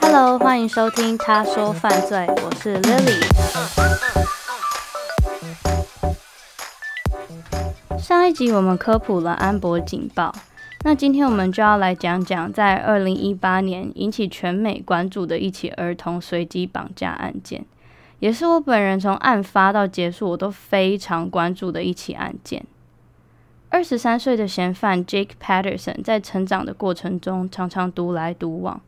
Hello，欢迎收听《他说犯罪》，我是 Lily。上一集我们科普了安博警报，那今天我们就要来讲讲在二零一八年引起全美关注的一起儿童随机绑架案件，也是我本人从案发到结束我都非常关注的一起案件。二十三岁的嫌犯 Jake Patterson 在成长的过程中常常独来独往。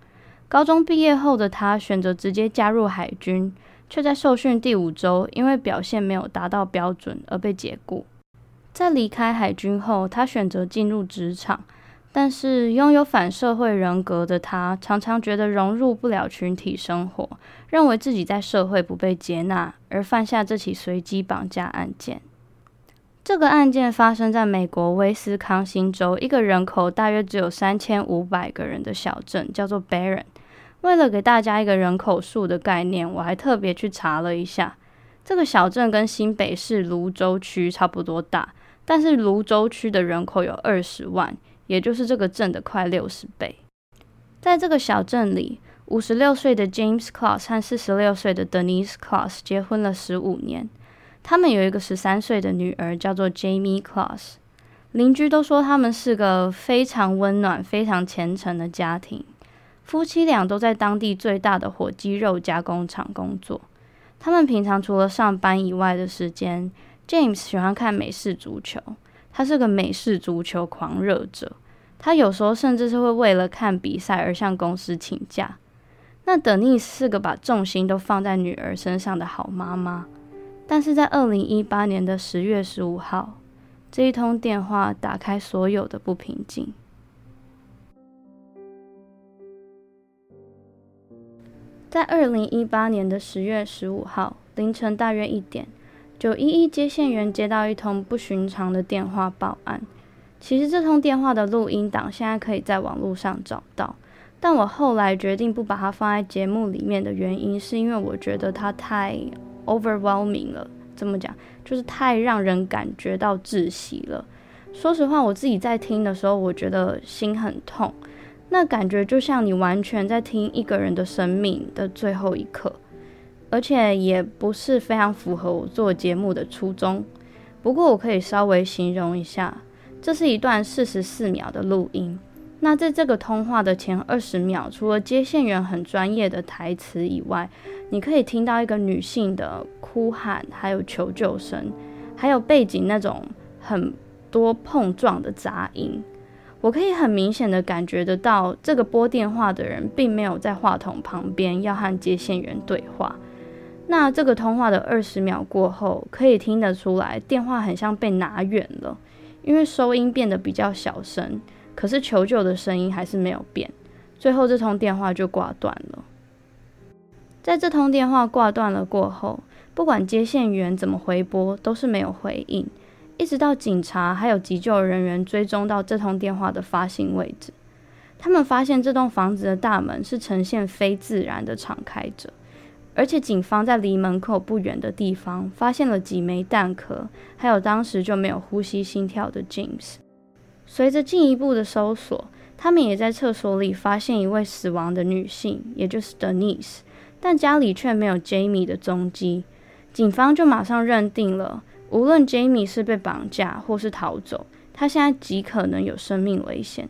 高中毕业后的他选择直接加入海军，却在受训第五周因为表现没有达到标准而被解雇。在离开海军后，他选择进入职场，但是拥有反社会人格的他常常觉得融入不了群体生活，认为自己在社会不被接纳，而犯下这起随机绑架案件。这个案件发生在美国威斯康星州一个人口大约只有三千五百个人的小镇，叫做 Barron。为了给大家一个人口数的概念，我还特别去查了一下，这个小镇跟新北市芦洲区差不多大，但是芦洲区的人口有二十万，也就是这个镇的快六十倍。在这个小镇里，五十六岁的 James Class 和四十六岁的 Denise Class 结婚了十五年。他们有一个十三岁的女儿，叫做 Jamie Claus。邻居都说他们是个非常温暖、非常虔诚的家庭。夫妻俩都在当地最大的火鸡肉加工厂工作。他们平常除了上班以外的时间，James 喜欢看美式足球。他是个美式足球狂热者。他有时候甚至是会为了看比赛而向公司请假。那 Denise 是个把重心都放在女儿身上的好妈妈。但是在二零一八年的十月十五号，这一通电话打开所有的不平静。在二零一八年的十月十五号凌晨大约一点，九一一接线员接到一通不寻常的电话报案。其实这通电话的录音档现在可以在网络上找到，但我后来决定不把它放在节目里面的原因，是因为我觉得它太 overwhelming 了，怎么讲？就是太让人感觉到窒息了。说实话，我自己在听的时候，我觉得心很痛。那感觉就像你完全在听一个人的生命的最后一刻，而且也不是非常符合我做节目的初衷。不过我可以稍微形容一下，这是一段四十四秒的录音。那在这个通话的前二十秒，除了接线员很专业的台词以外，你可以听到一个女性的哭喊，还有求救声，还有背景那种很多碰撞的杂音。我可以很明显的感觉得到，这个拨电话的人并没有在话筒旁边要和接线员对话。那这个通话的二十秒过后，可以听得出来，电话很像被拿远了，因为收音变得比较小声。可是求救的声音还是没有变，最后这通电话就挂断了。在这通电话挂断了过后，不管接线员怎么回拨，都是没有回应，一直到警察还有急救人员追踪到这通电话的发信位置，他们发现这栋房子的大门是呈现非自然的敞开着，而且警方在离门口不远的地方发现了几枚弹壳，还有当时就没有呼吸心跳的 James。随着进一步的搜索，他们也在厕所里发现一位死亡的女性，也就是 Denise，但家里却没有 Jamie 的踪迹。警方就马上认定了，无论 Jamie 是被绑架或是逃走，他现在极可能有生命危险。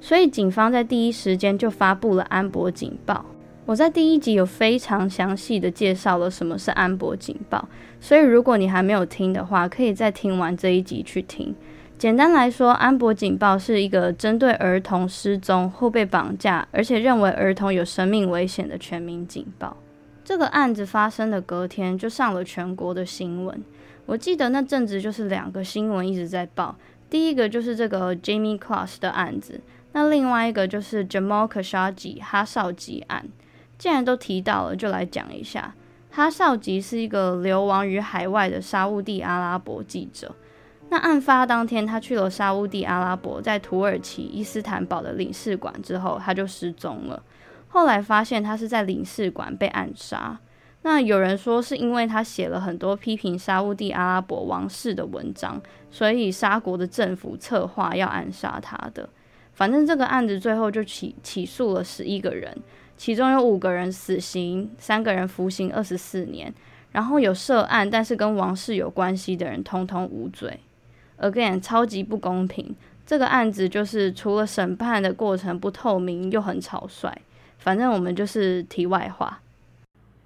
所以警方在第一时间就发布了安博警报。我在第一集有非常详细的介绍了什么是安博警报，所以如果你还没有听的话，可以再听完这一集去听。简单来说，安博警报是一个针对儿童失踪或被绑架，而且认为儿童有生命危险的全民警报。这个案子发生的隔天就上了全国的新闻。我记得那阵子就是两个新闻一直在报，第一个就是这个 Jamie Claus 的案子，那另外一个就是 Jamal Khashoggi 哈少吉案。既然都提到了，就来讲一下。哈少吉是一个流亡于海外的沙乌地阿拉伯记者。那案发当天，他去了沙乌地阿拉伯，在土耳其伊斯坦堡的领事馆之后，他就失踪了。后来发现他是在领事馆被暗杀。那有人说是因为他写了很多批评沙乌地阿拉伯王室的文章，所以沙国的政府策划要暗杀他的。反正这个案子最后就起起诉了十一个人，其中有五个人死刑，三个人服刑二十四年，然后有涉案但是跟王室有关系的人通通无罪。Again，超级不公平。这个案子就是除了审判的过程不透明又很草率，反正我们就是题外话。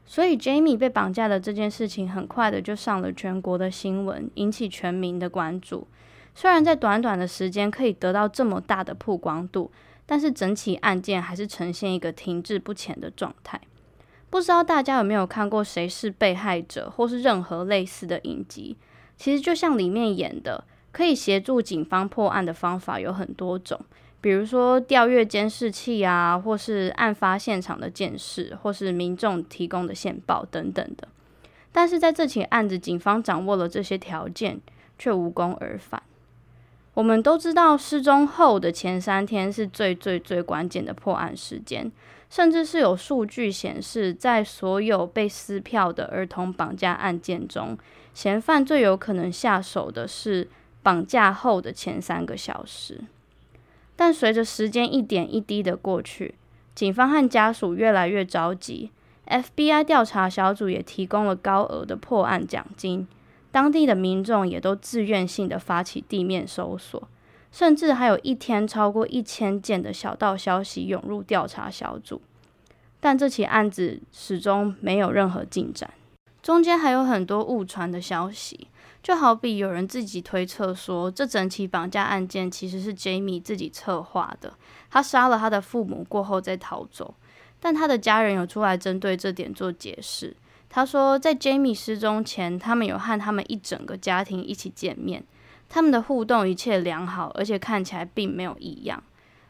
所以 Jamie 被绑架的这件事情很快的就上了全国的新闻，引起全民的关注。虽然在短短的时间可以得到这么大的曝光度，但是整起案件还是呈现一个停滞不前的状态。不知道大家有没有看过《谁是被害者》或是任何类似的影集？其实就像里面演的，可以协助警方破案的方法有很多种，比如说调阅监视器啊，或是案发现场的监视，或是民众提供的线报等等的。但是在这起案子，警方掌握了这些条件，却无功而返。我们都知道，失踪后的前三天是最最最关键的破案时间，甚至是有数据显示，在所有被撕票的儿童绑架案件中，嫌犯最有可能下手的是绑架后的前三个小时。但随着时间一点一滴的过去，警方和家属越来越着急，FBI 调查小组也提供了高额的破案奖金。当地的民众也都自愿性的发起地面搜索，甚至还有一天超过一千件的小道消息涌入调查小组，但这起案子始终没有任何进展。中间还有很多误传的消息，就好比有人自己推测说，这整起绑架案件其实是 Jamie 自己策划的，他杀了他的父母过后再逃走，但他的家人有出来针对这点做解释。他说，在 Jamie 失踪前，他们有和他们一整个家庭一起见面，他们的互动一切良好，而且看起来并没有异样。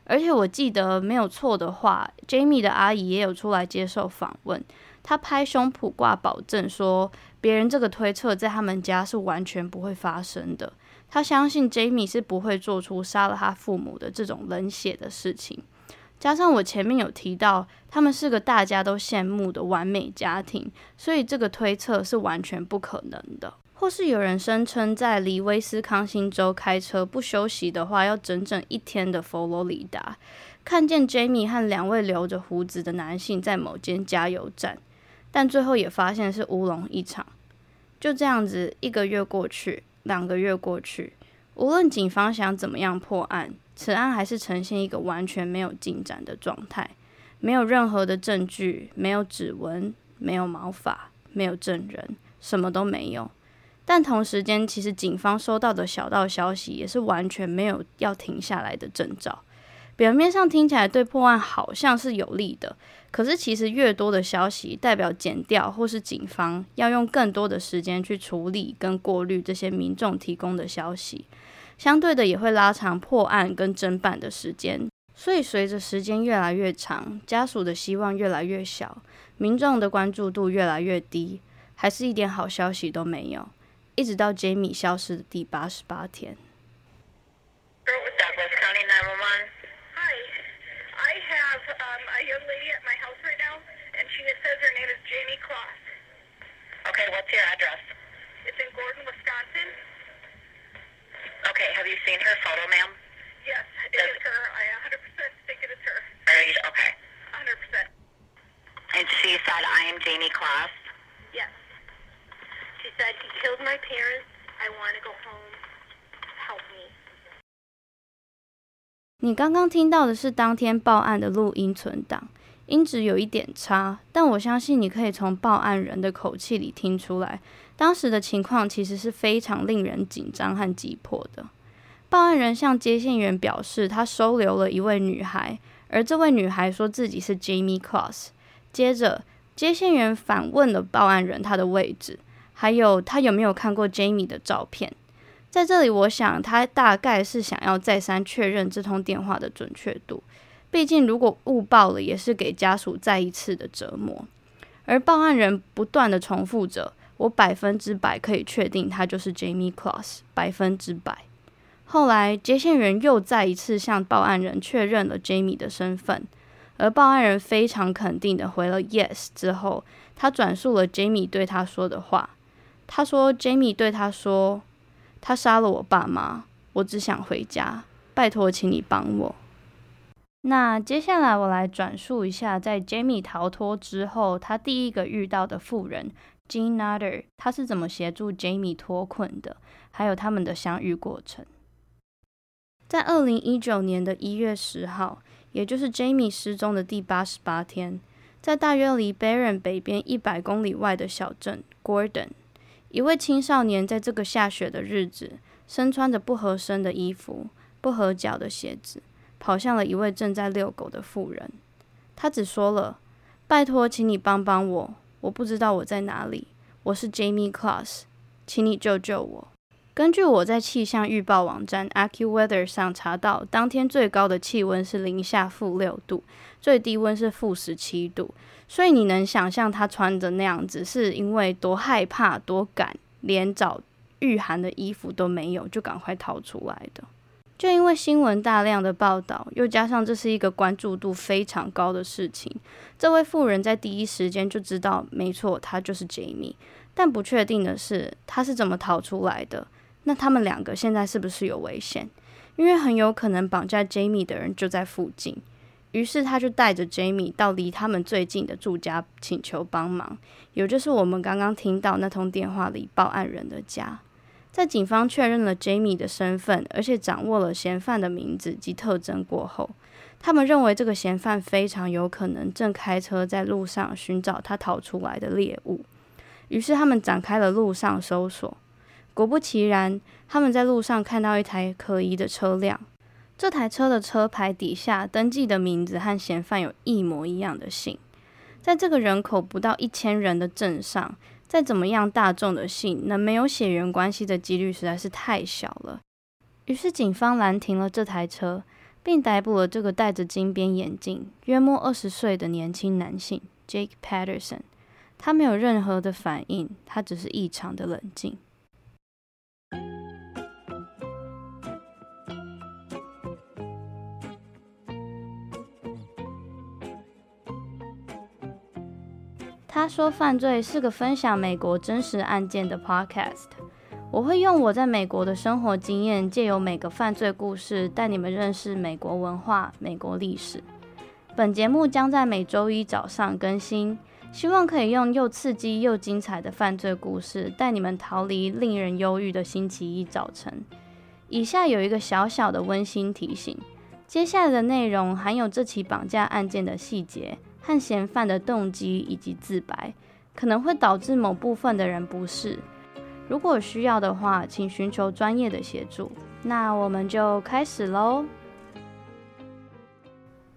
而且我记得没有错的话，Jamie 的阿姨也有出来接受访问，她拍胸脯挂保证说，别人这个推测在他们家是完全不会发生的。他相信 Jamie 是不会做出杀了他父母的这种冷血的事情。加上我前面有提到，他们是个大家都羡慕的完美家庭，所以这个推测是完全不可能的。或是有人声称，在离威斯康星州开车不休息的话，要整整一天的佛罗里达，看见 Jamie 和两位留着胡子的男性在某间加油站，但最后也发现是乌龙一场。就这样子，一个月过去，两个月过去，无论警方想怎么样破案。此案还是呈现一个完全没有进展的状态，没有任何的证据，没有指纹，没有毛发，没有证人，什么都没有。但同时间，其实警方收到的小道消息也是完全没有要停下来的征兆。表面上听起来对破案好像是有利的，可是其实越多的消息，代表减掉或是警方要用更多的时间去处理跟过滤这些民众提供的消息。相对的也会拉长破案跟侦办的时间，所以随着时间越来越长，家属的希望越来越小，民众的关注度越来越低，还是一点好消息都没有，一直到 Jamie 消失的第八十八天。你刚刚听到的是当天报案的录音存档，音质有一点差，但我相信你可以从报案人的口气里听出来。当时的情况其实是非常令人紧张和急迫的。报案人向接线员表示，他收留了一位女孩，而这位女孩说自己是 Jamie Cross。接着，接线员反问了报案人他的位置，还有他有没有看过 Jamie 的照片。在这里，我想他大概是想要再三确认这通电话的准确度。毕竟，如果误报了，也是给家属再一次的折磨。而报案人不断地重复着。我百分之百可以确定，他就是 Jamie Klaas，百分之百。后来接线员又再一次向报案人确认了 Jamie 的身份，而报案人非常肯定的回了 Yes 之后，他转述了 Jamie 对他说的话。他说：“Jamie 对他说，他杀了我爸妈，我只想回家，拜托，请你帮我。”那接下来我来转述一下，在 Jamie 逃脱之后，他第一个遇到的妇人 Jean Nutter，他是怎么协助 Jamie 脱困的，还有他们的相遇过程。在二零一九年的一月十号，也就是 Jamie 失踪的第八十八天，在大约离 Barron 北边一百公里外的小镇 Gordon，一位青少年在这个下雪的日子，身穿着不合身的衣服、不合脚的鞋子。跑向了一位正在遛狗的妇人，他只说了：“拜托，请你帮帮我，我不知道我在哪里，我是 Jamie Claus，请你救救我。”根据我在气象预报网站 AccuWeather 上查到，当天最高的气温是零下负六度，最低温是负十七度，所以你能想象他穿着那样子，是因为多害怕、多赶，连找御寒的衣服都没有，就赶快逃出来的。就因为新闻大量的报道，又加上这是一个关注度非常高的事情，这位妇人在第一时间就知道，没错，他就是 Jamie。但不确定的是，他是怎么逃出来的？那他们两个现在是不是有危险？因为很有可能绑架 Jamie 的人就在附近。于是他就带着 Jamie 到离他们最近的住家，请求帮忙，也就是我们刚刚听到那通电话里报案人的家。在警方确认了 Jamie 的身份，而且掌握了嫌犯的名字及特征过后，他们认为这个嫌犯非常有可能正开车在路上寻找他逃出来的猎物。于是他们展开了路上搜索。果不其然，他们在路上看到一台可疑的车辆。这台车的车牌底下登记的名字和嫌犯有一模一样的姓。在这个人口不到一千人的镇上，再怎么样大众的姓，能没有血缘关系的几率实在是太小了。于是警方拦停了这台车，并逮捕了这个戴着金边眼镜、约莫二十岁的年轻男性 Jake Patterson。他没有任何的反应，他只是异常的冷静。他说：“犯罪是个分享美国真实案件的 podcast。我会用我在美国的生活经验，借由每个犯罪故事，带你们认识美国文化、美国历史。本节目将在每周一早上更新，希望可以用又刺激又精彩的犯罪故事，带你们逃离令人忧郁的星期一早晨。以下有一个小小的温馨提醒：接下来的内容含有这起绑架案件的细节。”和嫌犯的动机以及自白，可能会导致某部分的人不适。如果需要的话，请寻求专业的协助。那我们就开始喽。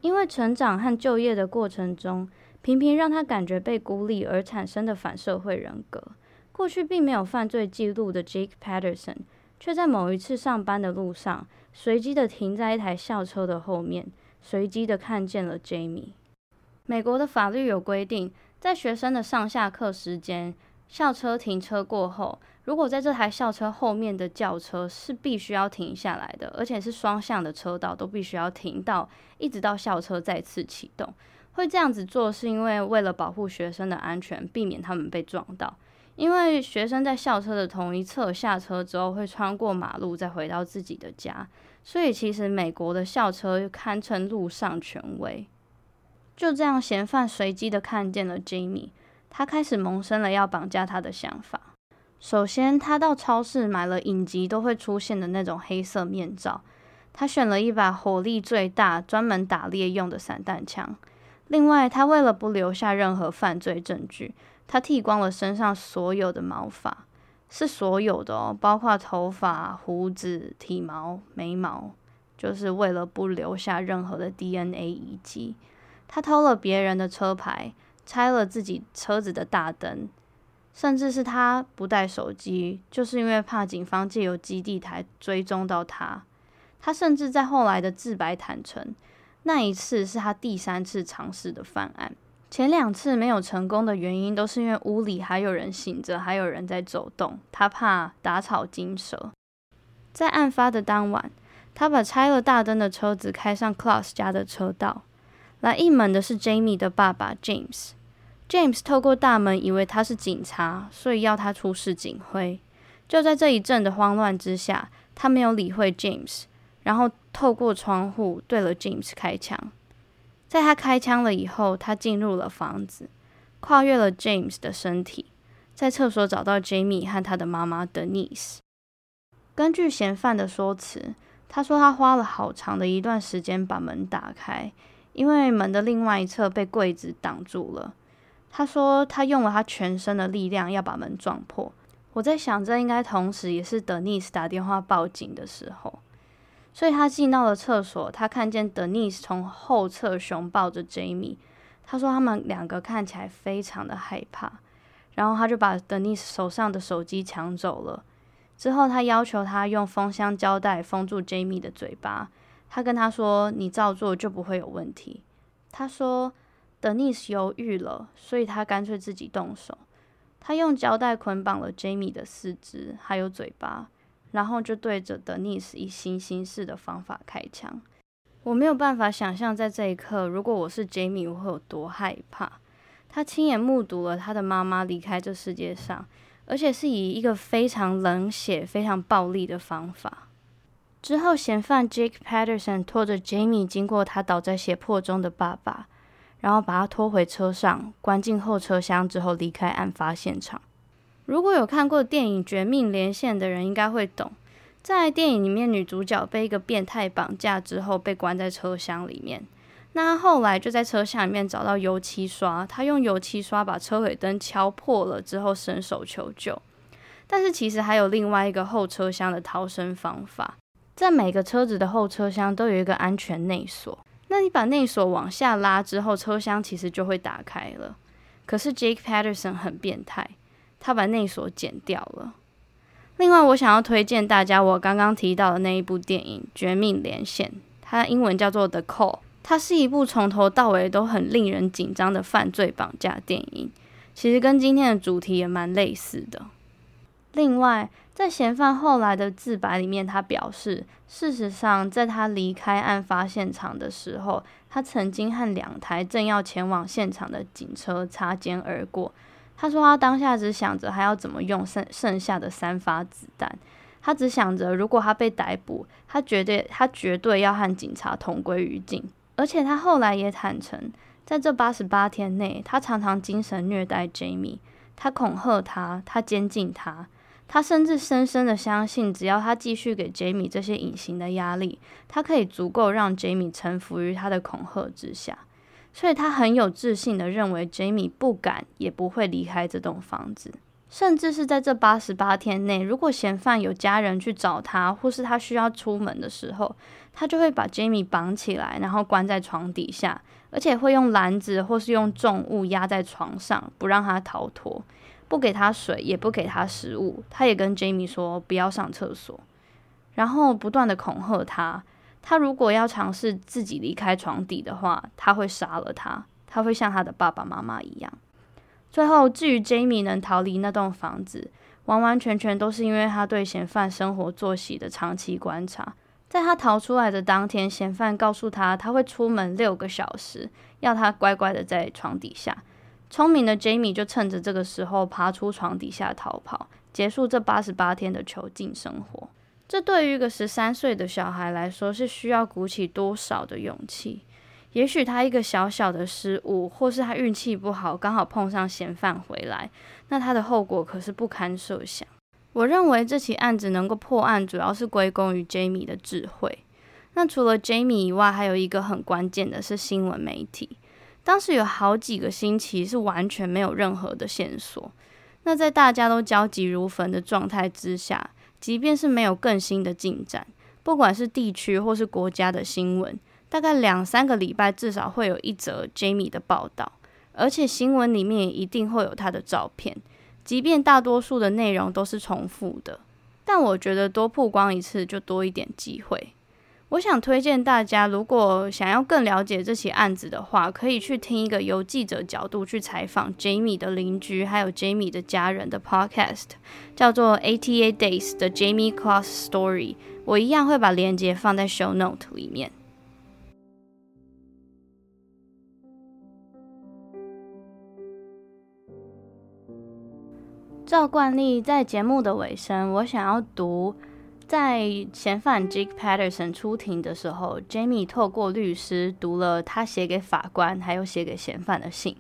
因为成长和就业的过程中，频频让他感觉被孤立而产生的反社会人格。过去并没有犯罪记录的 Jake Patterson，却在某一次上班的路上，随机的停在一台校车的后面，随机的看见了 Jamie。美国的法律有规定，在学生的上下课时间，校车停车过后，如果在这台校车后面的轿车是必须要停下来的，而且是双向的车道都必须要停到，一直到校车再次启动。会这样子做，是因为为了保护学生的安全，避免他们被撞到。因为学生在校车的同一侧下车之后，会穿过马路再回到自己的家，所以其实美国的校车堪称路上权威。就这样，嫌犯随机的看见了 Jamie，他开始萌生了要绑架他的想法。首先，他到超市买了影集都会出现的那种黑色面罩，他选了一把火力最大、专门打猎用的散弹枪。另外，他为了不留下任何犯罪证据，他剃光了身上所有的毛发，是所有的哦，包括头发、胡子、体毛、眉毛，就是为了不留下任何的 DNA 遗迹。他偷了别人的车牌，拆了自己车子的大灯，甚至是他不带手机，就是因为怕警方借由基地台追踪到他。他甚至在后来的自白坦诚，那一次是他第三次尝试的犯案，前两次没有成功的原因都是因为屋里还有人醒着，还有人在走动，他怕打草惊蛇。在案发的当晚，他把拆了大灯的车子开上 Class 家的车道。来应门的是 Jamie 的爸爸 James。James 透过大门以为他是警察，所以要他出示警徽。就在这一阵的慌乱之下，他没有理会 James，然后透过窗户对了 James 开枪。在他开枪了以后，他进入了房子，跨越了 James 的身体，在厕所找到 Jamie 和他的妈妈 Denise。根据嫌犯的说辞，他说他花了好长的一段时间把门打开，因为门的另外一侧被柜子挡住了。他说他用了他全身的力量要把门撞破。我在想，这应该同时也是 Denise 打电话报警的时候。所以他进到了厕所，他看见 Denise 从后侧熊抱着 Jamie。他说他们两个看起来非常的害怕，然后他就把 Denise 手上的手机抢走了。之后他要求他用封箱胶带封住 Jamie 的嘴巴。他跟他说：“你照做就不会有问题。”他说 Denise 犹豫了，所以他干脆自己动手。他用胶带捆绑了 Jamie 的四肢还有嘴巴。然后就对着 Denise 以行刑式的方法开枪。我没有办法想象在这一刻，如果我是 Jamie，我会有多害怕。他亲眼目睹了他的妈妈离开这世界上，而且是以一个非常冷血、非常暴力的方法。之后，嫌犯 Jake Patterson 拖着 Jamie 经过他倒在血泊中的爸爸，然后把他拖回车上，关进后车厢之后离开案发现场。如果有看过电影《绝命连线》的人，应该会懂，在电影里面，女主角被一个变态绑架之后，被关在车厢里面。那后来就在车厢里面找到油漆刷，她用油漆刷把车尾灯敲破了之后，伸手求救。但是其实还有另外一个后车厢的逃生方法，在每个车子的后车厢都有一个安全内锁。那你把内锁往下拉之后，车厢其实就会打开了。可是 Jake Patterson 很变态。他把内锁剪掉了。另外，我想要推荐大家我刚刚提到的那一部电影《绝命连线》，它的英文叫做《The Call》，它是一部从头到尾都很令人紧张的犯罪绑架电影。其实跟今天的主题也蛮类似的。另外，在嫌犯后来的自白里面，他表示，事实上，在他离开案发现场的时候，他曾经和两台正要前往现场的警车擦肩而过。他说他当下只想着还要怎么用剩剩下的三发子弹，他只想着如果他被逮捕，他绝对他绝对要和警察同归于尽。而且他后来也坦诚，在这八十八天内，他常常精神虐待 Jamie，他恐吓他，他监禁他，他甚至深深的相信，只要他继续给 Jamie 这些隐形的压力，他可以足够让 Jamie 臣服于他的恐吓之下。所以他很有自信的认为，Jamie 不敢也不会离开这栋房子，甚至是在这八十八天内，如果嫌犯有家人去找他，或是他需要出门的时候，他就会把 Jamie 绑起来，然后关在床底下，而且会用篮子或是用重物压在床上，不让他逃脱，不给他水，也不给他食物。他也跟 Jamie 说不要上厕所，然后不断的恐吓他。他如果要尝试自己离开床底的话，他会杀了他。他会像他的爸爸妈妈一样。最后，至于 Jamie 能逃离那栋房子，完完全全都是因为他对嫌犯生活作息的长期观察。在他逃出来的当天，嫌犯告诉他他会出门六个小时，要他乖乖的在床底下。聪明的 Jamie 就趁着这个时候爬出床底下逃跑，结束这八十八天的囚禁生活。这对于一个十三岁的小孩来说，是需要鼓起多少的勇气？也许他一个小小的失误，或是他运气不好，刚好碰上嫌犯回来，那他的后果可是不堪设想。我认为这起案子能够破案，主要是归功于 Jamie 的智慧。那除了 Jamie 以外，还有一个很关键的是新闻媒体。当时有好几个星期是完全没有任何的线索。那在大家都焦急如焚的状态之下，即便是没有更新的进展，不管是地区或是国家的新闻，大概两三个礼拜至少会有一则 Jamie 的报道，而且新闻里面也一定会有他的照片，即便大多数的内容都是重复的，但我觉得多曝光一次就多一点机会。我想推荐大家，如果想要更了解这起案子的话，可以去听一个由记者角度去采访 Jamie 的邻居，还有 Jamie 的家人的 podcast，叫做《ATA Days 的 Jamie class Story》。我一样会把链接放在 show note 里面。照惯例，在节目的尾声，我想要读。在嫌犯 Jake Patterson 出庭的时候，Jamie 透过律师读了他写给法官还有写给嫌犯的信。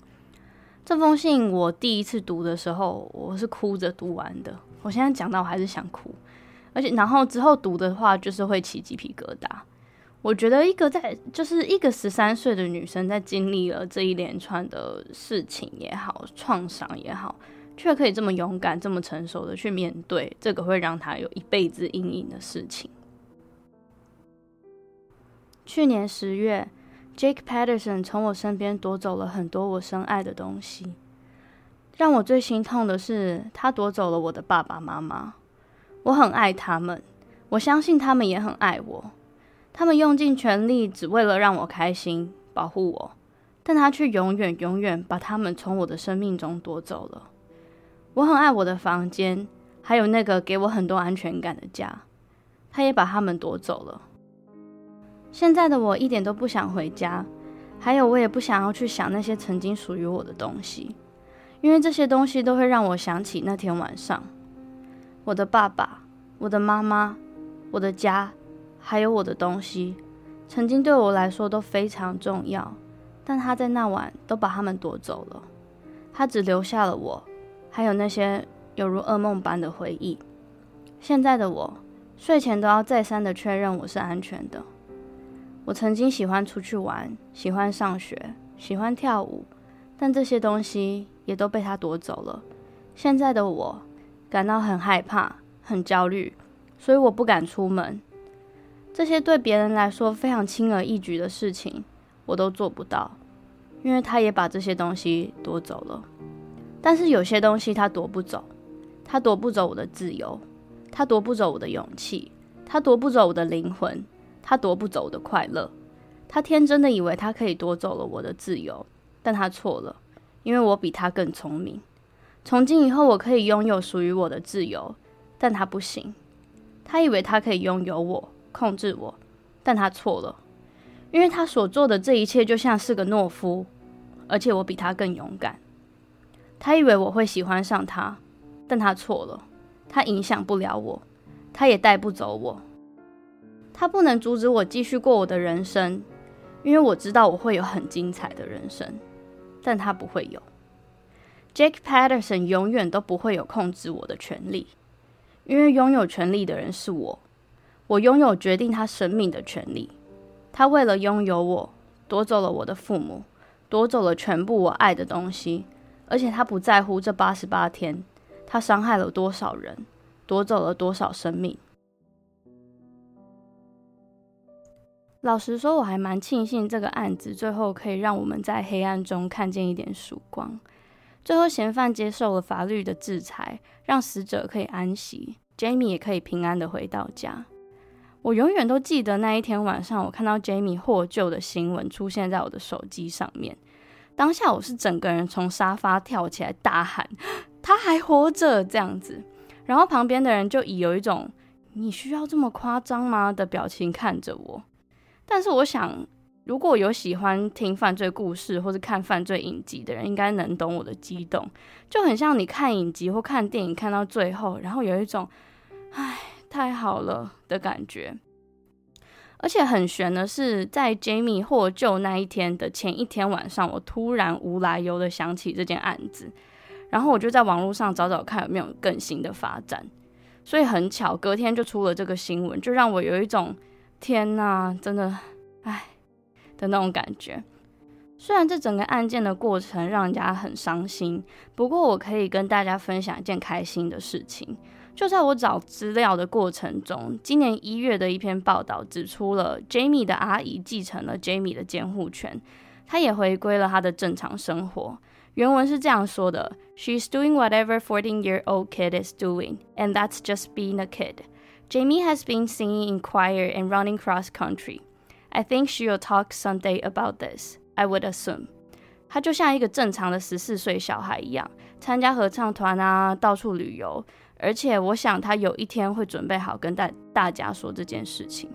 这封信我第一次读的时候，我是哭着读完的。我现在讲到我还是想哭，而且然后之后读的话，就是会起鸡皮疙瘩。我觉得一个在就是一个十三岁的女生，在经历了这一连串的事情也好，创伤也好，却可以这么勇敢、这么成熟的去面对这个会让他有一辈子阴影的事情。去年十月，Jake Patterson 从我身边夺走了很多我深爱的东西。让我最心痛的是，他夺走了我的爸爸妈妈。我很爱他们，我相信他们也很爱我。他们用尽全力，只为了让我开心，保护我，但他却永远、永远把他们从我的生命中夺走了。我很爱我的房间，还有那个给我很多安全感的家，他也把他们夺走了。现在的我一点都不想回家，还有我也不想要去想那些曾经属于我的东西，因为这些东西都会让我想起那天晚上，我的爸爸、我的妈妈、我的家。还有我的东西，曾经对我来说都非常重要，但他在那晚都把他们夺走了。他只留下了我，还有那些犹如噩梦般的回忆。现在的我，睡前都要再三的确认我是安全的。我曾经喜欢出去玩，喜欢上学，喜欢跳舞，但这些东西也都被他夺走了。现在的我感到很害怕，很焦虑，所以我不敢出门。这些对别人来说非常轻而易举的事情，我都做不到，因为他也把这些东西夺走了。但是有些东西他夺不走，他夺不走我的自由，他夺不走我的勇气，他夺不走我的灵魂，他夺不走我的快乐。他天真的以为他可以夺走了我的自由，但他错了，因为我比他更聪明。从今以后，我可以拥有属于我的自由，但他不行。他以为他可以拥有我。控制我，但他错了，因为他所做的这一切就像是个懦夫，而且我比他更勇敢。他以为我会喜欢上他，但他错了，他影响不了我，他也带不走我。他不能阻止我继续过我的人生，因为我知道我会有很精彩的人生，但他不会有。Jack Patterson 永远都不会有控制我的权利，因为拥有权利的人是我。我拥有决定他生命的权利。他为了拥有我，夺走了我的父母，夺走了全部我爱的东西，而且他不在乎这八十八天，他伤害了多少人，夺走了多少生命。老实说，我还蛮庆幸这个案子最后可以让我们在黑暗中看见一点曙光。最后，嫌犯接受了法律的制裁，让死者可以安息，Jamie 也可以平安的回到家。我永远都记得那一天晚上，我看到 Jamie 获救的新闻出现在我的手机上面。当下我是整个人从沙发跳起来，大喊：“他还活着！”这样子，然后旁边的人就以有一种“你需要这么夸张吗”的表情看着我。但是我想，如果有喜欢听犯罪故事或是看犯罪影集的人，应该能懂我的激动，就很像你看影集或看电影看到最后，然后有一种“唉”。太好了的感觉，而且很悬的是，在 Jamie 获救那一天的前一天晚上，我突然无来由的想起这件案子，然后我就在网络上找找看有没有更新的发展，所以很巧，隔天就出了这个新闻，就让我有一种天哪，真的唉的那种感觉。虽然这整个案件的过程让人家很伤心，不过我可以跟大家分享一件开心的事情。就在我找资料的过程中，今年一月的一篇报道指出了 Jamie 的阿姨继承了 Jamie 的监护权，她也回归了她的正常生活。原文是这样说的：She's doing whatever fourteen-year-old kid is doing, and that's just being a kid. Jamie has been singing in choir and running cross country. I think she'll talk someday about this. I would assume. 她就像一个正常的十四岁小孩一样，参加合唱团啊，到处旅游。而且我想，他有一天会准备好跟大大家说这件事情。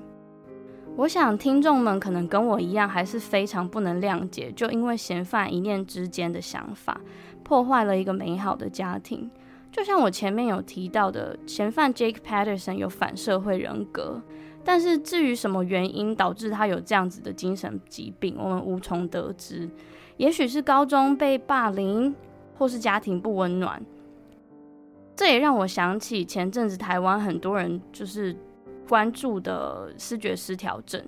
我想听众们可能跟我一样，还是非常不能谅解，就因为嫌犯一念之间的想法，破坏了一个美好的家庭，就像我前面有提到的，嫌犯 Jake Patterson 有反社会人格，但是至于什么原因导致他有这样子的精神疾病，我们无从得知。也许是高中被霸凌，或是家庭不温暖。这也让我想起前阵子台湾很多人就是关注的视觉失调症。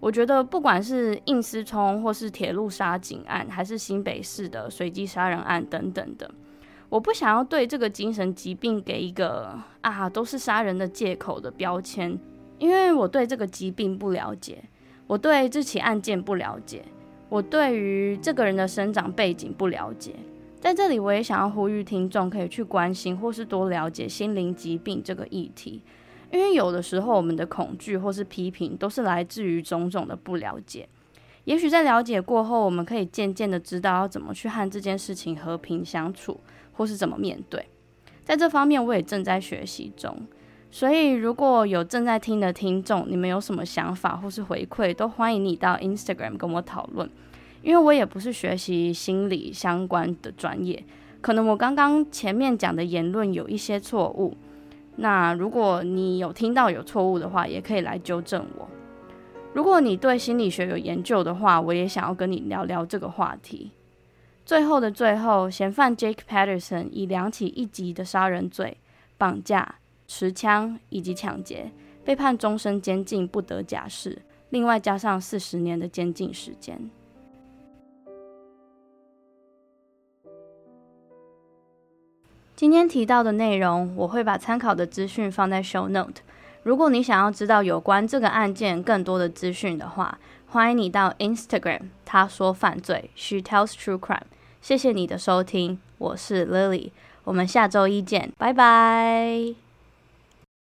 我觉得不管是应思聪，或是铁路杀警案，还是新北市的随机杀人案等等的。我不想要对这个精神疾病给一个啊都是杀人的借口的标签，因为我对这个疾病不了解，我对这起案件不了解，我对于这个人的生长背景不了解。在这里，我也想要呼吁听众可以去关心或是多了解心灵疾病这个议题，因为有的时候我们的恐惧或是批评都是来自于种种的不了解。也许在了解过后，我们可以渐渐的知道要怎么去和这件事情和平相处。或是怎么面对，在这方面我也正在学习中。所以如果有正在听的听众，你们有什么想法或是回馈，都欢迎你到 Instagram 跟我讨论。因为我也不是学习心理相关的专业，可能我刚刚前面讲的言论有一些错误。那如果你有听到有错误的话，也可以来纠正我。如果你对心理学有研究的话，我也想要跟你聊聊这个话题。最后的最后，嫌犯 Jake Patterson 以两起一级的杀人罪、绑架、持枪以及抢劫，被判终身监禁不得假释，另外加上四十年的监禁时间。今天提到的内容，我会把参考的资讯放在 Show Note。如果你想要知道有关这个案件更多的资讯的话，欢迎你到 Instagram，他说犯罪，She tells true crime。谢谢你的收听，我是 Lily，我们下周一见，拜拜。